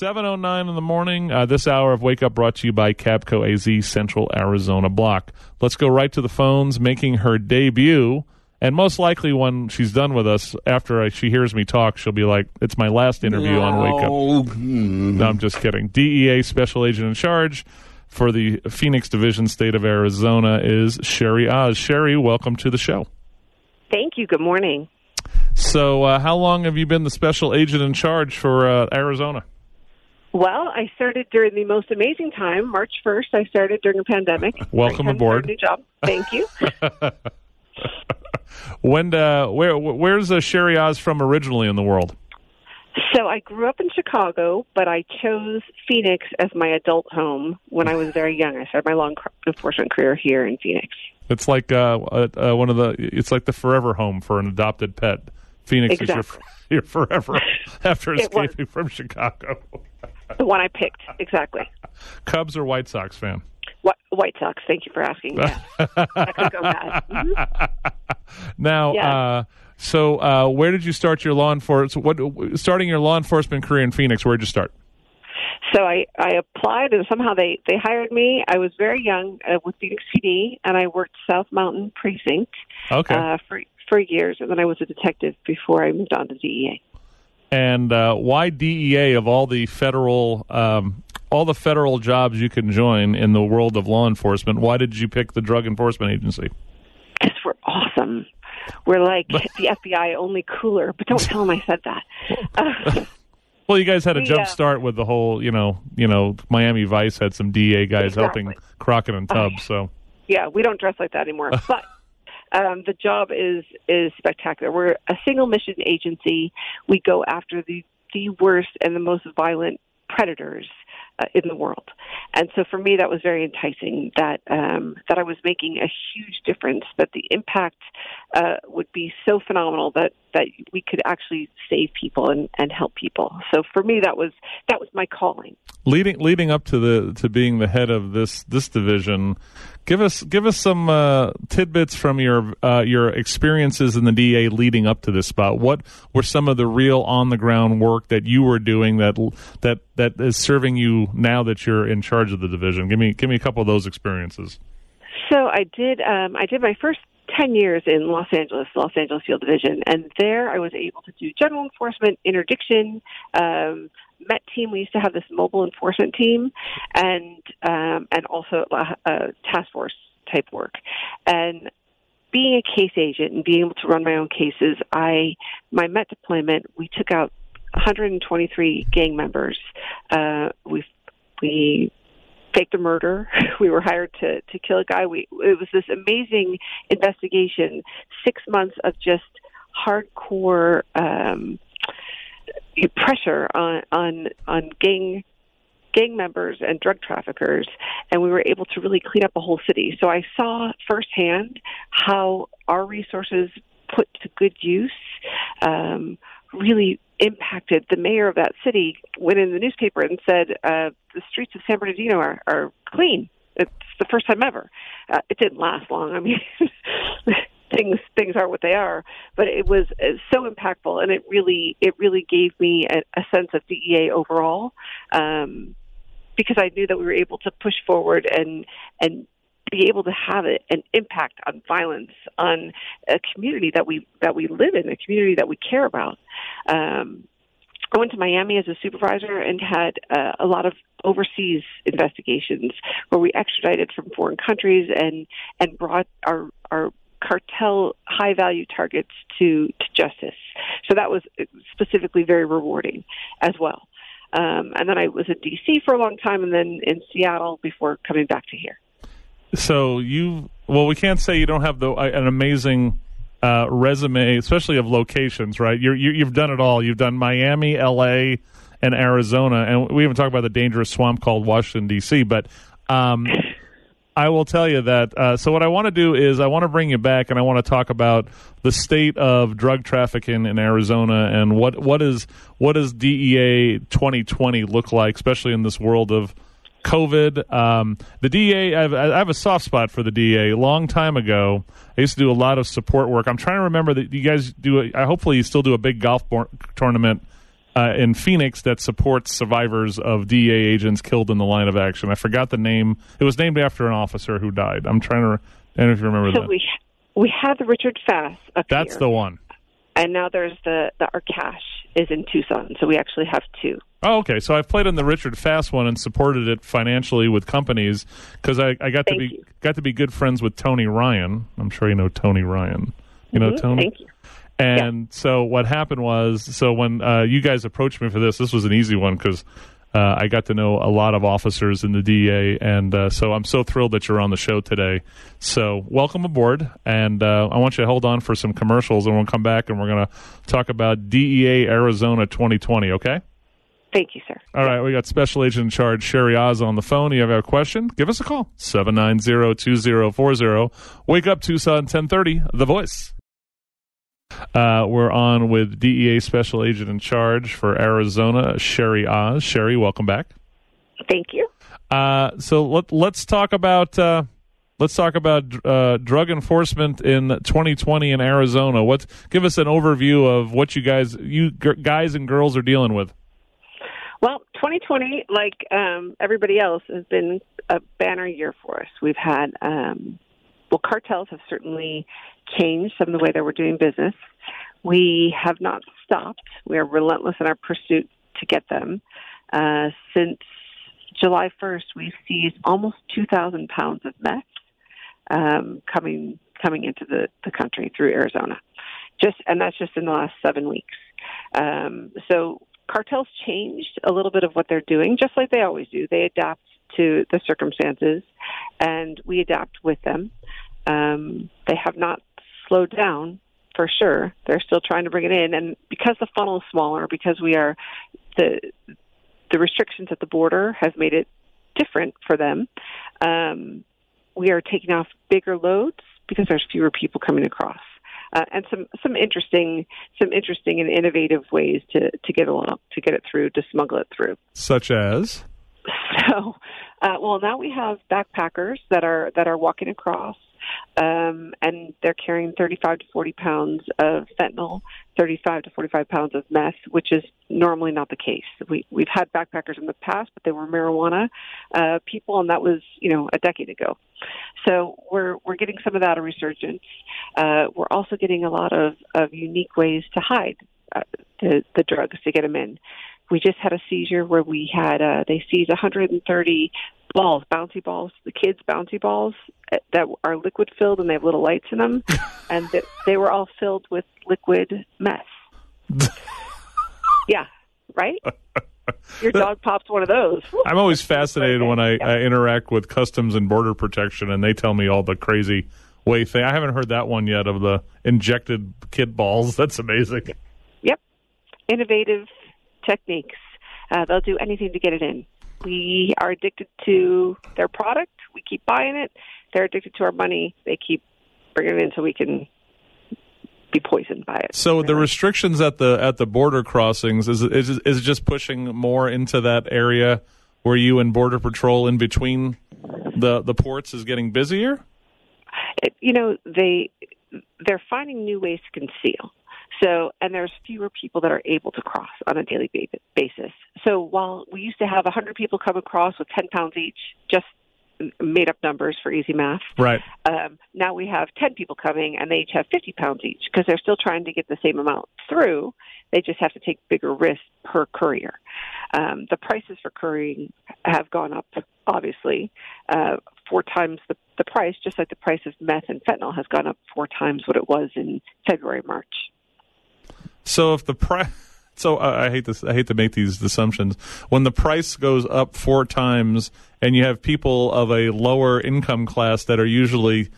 7.09 in the morning. Uh, this hour of Wake Up brought to you by Capco AZ Central Arizona Block. Let's go right to the phones, making her debut. And most likely, when she's done with us, after I, she hears me talk, she'll be like, It's my last interview no. on Wake Up. Mm. No, I'm just kidding. DEA Special Agent in Charge for the Phoenix Division, State of Arizona, is Cheri Oz. Cheri, welcome to the show. Thank you. Good morning. So, uh, how long have you been the Special Agent in Charge for uh, Arizona? Well, I started during the most amazing time, March 1st. I started during a pandemic. Welcome aboard. New job. Thank you. when uh, where where's uh, Cheri Oz from originally in the world? So I grew up in Chicago, but I chose Phoenix as my adult home when I was very young. I started my law enforcement career here in Phoenix. It's like uh, uh, uh, one of the. It's like the forever home for an adopted pet. Phoenix exactly. is your, your forever after escaping from Chicago. The one I picked exactly. Cubs or White Sox fan? White Sox. Thank you for asking. Yeah. that could go bad. Mm-hmm. Now, yeah. uh, so uh, where did you start your law enforcement? What starting your law enforcement career in Phoenix? Where did you start? So I, I applied and somehow they, they hired me. I was very young uh, with Phoenix PD and I worked South Mountain Precinct okay. uh, for for years, and then I was a detective before I moved on to DEA. And uh, why DEA of all the federal um, all the federal jobs you can join in the world of law enforcement? Why did you pick the Drug Enforcement Agency? Because we're awesome. We're like the FBI, only cooler. But don't tell them I said that. Uh, well, you guys had a jump uh, start with the whole, you know, you know, Miami Vice had some DA guys exactly. helping Crockett and Tubbs. So yeah, we don't dress like that anymore. But um, the job is is spectacular. We're a single mission agency. We go after the the worst and the most violent predators uh, in the world. And so for me, that was very enticing that um, that I was making a huge difference, that the impact uh, would be so phenomenal that that we could actually save people and, and help people. So for me, that was that was my calling. Leading leading up to the to being the head of this this division, give us give us some uh, tidbits from your uh, your experiences in the DA leading up to this spot. What were some of the real on the ground work that you were doing that that that is serving you now that you're in charge of the division? Give me give me a couple of those experiences. So I did um, I did my first 10 years in Los Angeles, Los Angeles Field Division, and there I was able to do general enforcement, interdiction, um, Met team. We used to have this mobile enforcement team, and um, and also a, a task force type work. And being a case agent and being able to run my own cases, I my Met deployment we took out 123 gang members. Uh, we we faked a murder. We were hired to to kill a guy. We it was this amazing investigation. Six months of just hardcore um, pressure on on on gang gang members and drug traffickers, and we were able to really clean up a whole city. So I saw firsthand how our resources put to good use um, really impacted the mayor of that city went in the newspaper and said uh, the streets of San Bernardino are, are clean. It's the first time ever. Uh, it didn't last long. I mean, things things are what they are, but it was uh, so impactful, and it really it really gave me a, a sense of DEA overall. Um, because I knew that we were able to push forward and and be able to have an impact on violence on a community that we that we live in, a community that we care about. Um, I went to Miami as a supervisor and had uh, a lot of overseas investigations where we extradited from foreign countries and and brought our our cartel high value targets to to justice. So that was specifically very rewarding as well. Um, and then I was in D.C. for a long time, and then in Seattle before coming back to here. So you, well, we can't say you don't have the an amazing uh, resume, especially of locations, right? You're, you, you've done it all. You've done Miami, L.A., and Arizona, and we haven't talked about the dangerous swamp called Washington D.C. But um, I will tell you that. Uh, so what I want to do is I want to bring you back, and I want to talk about the state of drug trafficking in Arizona and what what is what does DEA 2020 look like, especially in this world of COVID. Um, the DEA, I have, I have, a soft spot for the DEA. A long time ago, I used to do a lot of support work. I'm trying to remember that you guys do. A, hopefully, you still do a big golf tournament uh, in Phoenix that supports survivors of DEA agents killed in the line of action. I forgot the name. It was named after an officer who died. I'm trying to. Re- I don't know if you remember So that. we we had the Richard Fass up That's here, the one. and now there's the the Arcash is in Tucson. So we actually have two. Oh, okay. So I've played in the Richard Fass one and supported it financially with companies because I, I got to be you. got to be good friends with Tony Ryan. I'm sure you know Tony Ryan. You know Mhm, Tony. Thank you. And so what happened was, so when uh, you guys approached me for this, this was an easy one because uh, I got to know a lot of officers in the DEA, and uh, so I'm so thrilled that you're on the show today. So welcome aboard, and uh, I want you to hold on for some commercials, and we'll come back and we're going to talk about DEA Arizona 2020. Okay. Thank you, sir. All right, we got Special Agent in Charge Cheri Oz on the phone. You have a question? Give us a call. 790-2040. Wake up Tucson 1030, The Voice. Uh, we're on with DEA Special Agent in Charge for Arizona, Cheri Oz. Cheri, welcome back. Thank you. Uh, so let, let's talk about uh, let's talk about uh, drug enforcement in 2020 in Arizona. What give us an overview of what you guys you g- guys and girls are dealing with. Well, 2020, like um, everybody else, has been a banner year for us. We've had, um, well, cartels have certainly changed some of the way that we're doing business. We have not stopped. We are relentless in our pursuit to get them. Uh, since July 1st, we've seized almost 2,000 pounds of meth um, coming coming into the, the country through Arizona. Just and that's just in the last seven weeks. Um, so cartels changed a little bit of what they're doing, just like they always do. They adapt to the circumstances, and we adapt with them. Um, they have not slowed down for sure. They're still trying to bring it in, and because the funnel is smaller, because we are the the restrictions at the border have made it different for them. Um, we are taking off bigger loads because there's fewer people coming across. Uh, and some some interesting some interesting and innovative ways to to get along to get it through to smuggle it through. Such as So, uh, well, now we have backpackers that are that are walking across, um, and they're carrying 35 to 40 pounds of fentanyl, 35 to 45 pounds of meth, which is normally not the case. We we've had backpackers in the past, but they were marijuana uh, people, and that was you know a decade ago. So we're we're getting some of that a resurgence. Uh, we're also getting a lot of of unique ways to hide uh, the the drugs to get them in. We just had a seizure where we had uh, they seized 130 balls, bouncy balls, the kids' bouncy balls uh, that are liquid filled and they have little lights in them, and th- they were all filled with liquid mess. yeah, right. Your dog pops one of those. I'm always fascinated when I, I interact with Customs and Border Protection, and they tell me all the crazy way thing. I haven't heard that one yet of the injected kid balls. That's amazing. Yep, innovative techniques. Uh, they'll do anything to get it in. We are addicted to their product. We keep buying it. They're addicted to our money. They keep bringing it in so we can be poisoned by it. So the restrictions at the at the border crossings is is is just pushing more into that area where you and Border Patrol in between the the ports is getting busier? it, you know they they're finding new ways to conceal so and there's fewer people that are able to cross on a daily basis. So while we used to have 100 people come across with 10 pounds each just made up numbers for easy math. Right. um, now we have 10 people coming and they each have 50 pounds each because they're still trying to get the same amount through. They just have to take bigger risks per courier. Um, the prices for couriering have gone up obviously uh, four times the, the price just like the price of meth and fentanyl has gone up four times what it was in february march So if the price, so I I hate this. I hate to make these assumptions. When the price goes up four times, and you have people of a lower income class that are usually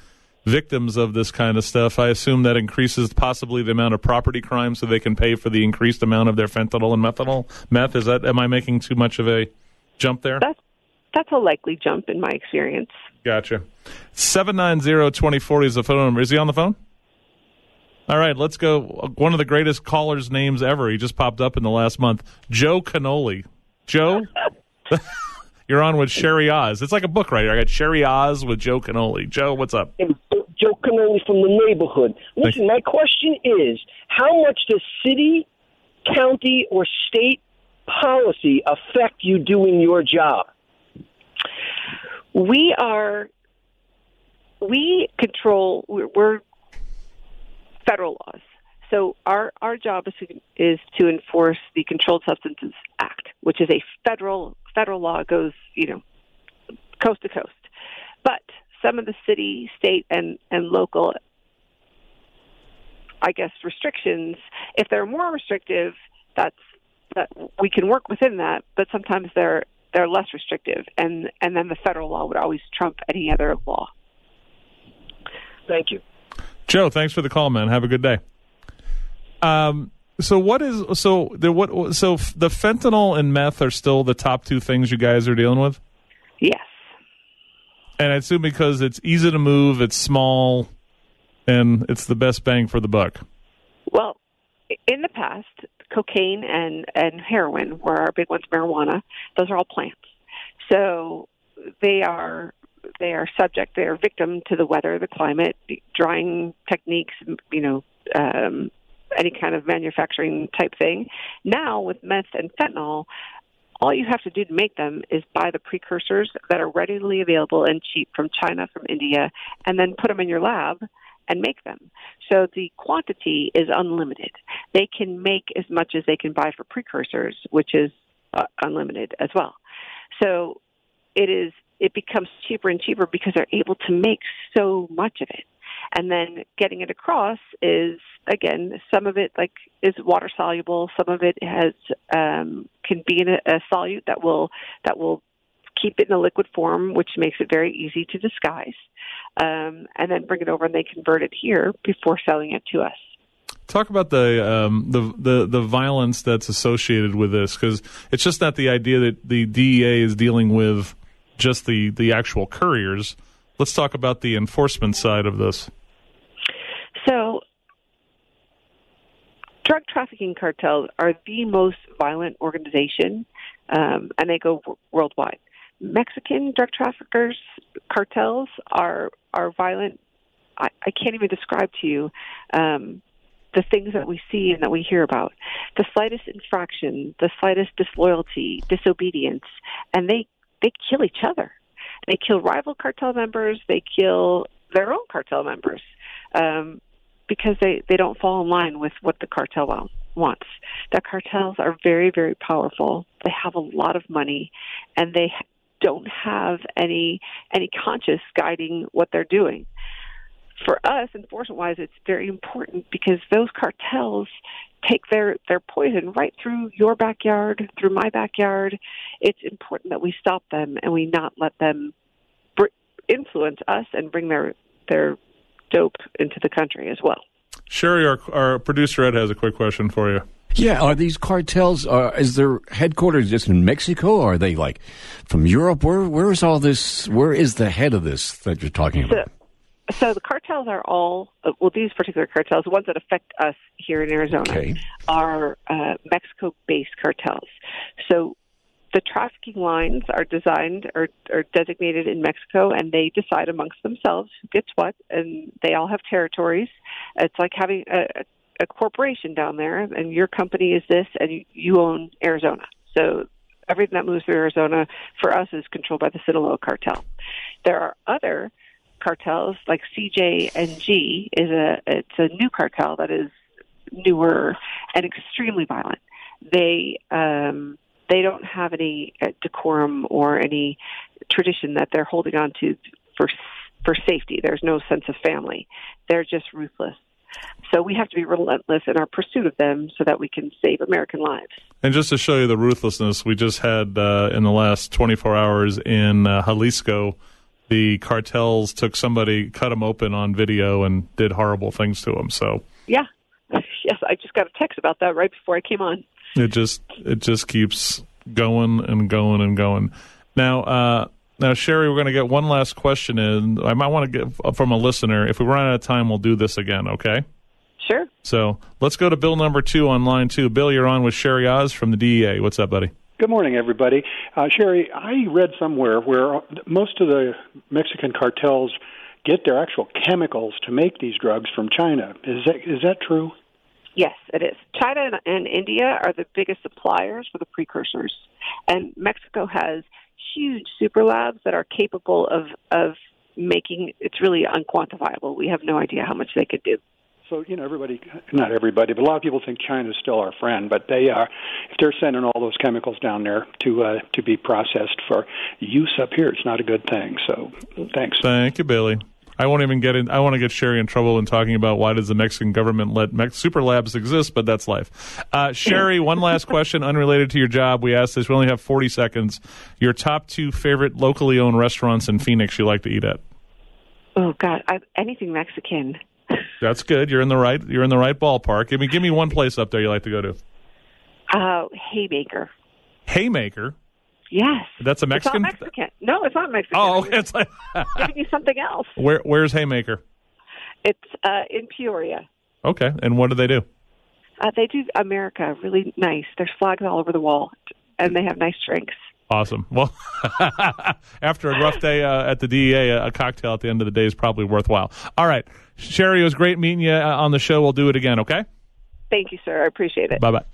victims of this kind of stuff, I assume that increases possibly the amount of property crime, so they can pay for the increased amount of their fentanyl and methanol. Meth is that? Am I making too much of a jump there? that's that's a likely jump in my experience Gotcha. Seven nine zero twenty forty is the phone number. Is he on the phone? All right, let's go. One of the greatest callers' names ever. He just popped up in the last month. Joe Canoli. Joe, you're on with Cheri Oz. It's like a book right here. I got Cheri Oz with Joe Canoli. Joe, what's up? Joe Canoli from the neighborhood. Listen, my question is, how much does city county or state policy affect you doing your job? We are, we control, we're, we're federal laws. So our our job is to, is to enforce the Controlled Substances Act, which is a federal federal law goes you know coast to coast. But some of the city, state, and and local, I guess, restrictions, if they're more restrictive, that's that we can work within that. But sometimes they're they're less restrictive, and and then the federal law would always trump any other law. Thank you, Joe. Thanks for the call, man. Have a good day. Um, so what is so the what so the fentanyl and meth are still the top two things you guys are dealing with? Yes. And I assume because it's easy to move, it's small, and it's the best bang for the buck. Well, in the past, cocaine and and heroin were our big ones. Marijuana, those are all plants, so they are they are subject. They are victim to the weather, the climate, drying techniques. You know, um, any kind of manufacturing type thing. Now with meth and fentanyl, all you have to do to make them is buy the precursors that are readily available and cheap from China, from India, and then put them in your lab and make them. So the quantity is unlimited. They can make as much as they can buy for precursors, which is uh, unlimited as well. So it is it becomes cheaper and cheaper because they're able to make so much of it. And then getting it across is again some of it like is water soluble. Some of it has um, can be in a, a solute that will that will keep it in a liquid form which makes it very easy to disguise um, and then bring it over and they convert it here before selling it to us. Talk about the um, the, the the violence that's associated with this, because it's just not the idea that the DEA is dealing with just the the actual couriers. Let's talk about the enforcement side of this. So, drug trafficking cartels are the most violent organization, um, and they go w- worldwide. Mexican drug traffickers cartels are are violent. I, I can't even describe to you um, the things that we see and that we hear about. The slightest infraction, the slightest disloyalty, disobedience, and they they kill each other. They kill rival cartel members. They kill their own cartel members. Um, because they they don't fall in line with what the cartel wants. The cartels are very very powerful. They have a lot of money, and they don't have any any conscious guiding what they're doing. For us, enforcement wise, it's very important because those cartels take their their poison right through your backyard, through my backyard. It's important that we stop them and we not let them br- influence us and bring their their dope into the country as well. Cheri, our, our producer Ed has a quick question for you. Yeah, are these cartels? Uh, is their headquarters just in Mexico? Or are they like from Europe? Where where is all this? Where is the head of this that you're talking about? So, the cartels are all uh, well. These particular cartels, the ones that affect us here in Arizona, Okay. are uh, Mexico-based cartels. So the trafficking lines are designed or, or designated in Mexico, and they decide amongst themselves who gets what, and they all have territories. It's like having a, a corporation down there, and your company is this, and you own Arizona. So everything that moves through Arizona for us is controlled by the Sinaloa cartel. There are other cartels like CJNG is a it's a new cartel that is newer and extremely violent. They um, they don't have any uh, decorum or any tradition that they're holding on to for for safety. There's no sense of family. They're just ruthless. So we have to be relentless in our pursuit of them so that we can save American lives. And just to show you the ruthlessness, we just had uh, in the last 24 hours in uh, Jalisco, the cartels took somebody, cut him open on video, and did horrible things to him. So Yeah. Yes, I just got a text about that right before I came on. it just it just keeps going and going and going. Now, uh, now Cheri, we're going to get one last question in. I might want to get from a listener. If we run out of time, we'll do this again. Okay. Sure. So let's go to Bill number two on line two. Bill, you're on with Cheri Oz from the DEA. What's up, buddy? Good morning, everybody. Uh, Cheri, I read somewhere where most of the Mexican cartels get their actual chemicals to make these drugs from China. Is that is that true? Yes, it is. China and, and India are the biggest suppliers for the precursors, and Mexico has huge super labs that are capable of of making it's really unquantifiable. We have no idea how much they could do. So you know, everybody, not everybody, but a lot of people think China is still our friend. But they are, if they're sending all those chemicals down there to uh, to be processed for use up here, it's not a good thing. So, thanks. Thank you, Billy. I won't even get in. I want to get Cheri in trouble in talking about why does the Mexican government let Mex- super labs exist, but that's life. Uh, Cheri, one last question unrelated to your job. We asked this. We only have 40 seconds. Your top two favorite locally owned restaurants in Phoenix you like to eat at? Oh God, I, anything Mexican. That's good. You're in the right. You're in the right ballpark. Give me, give me one place up there you like to go to. Uh, Haymaker. Haymaker. Yes. That's a Mexican. It's Mexican. No, it's not Mexican. Oh, okay. It's like giving you something else. where? Where's Haymaker? It's uh, in Peoria. Okay, and what do they do? Uh, they do America really nice. There's flags all over the wall, and they have nice drinks. Awesome. Well, after a rough day uh, at the DEA, a cocktail at the end of the day is probably worthwhile. All right, Cheri, it was great meeting you uh, on the show. We'll do it again. Okay. Thank you, sir. I appreciate it. Bye bye.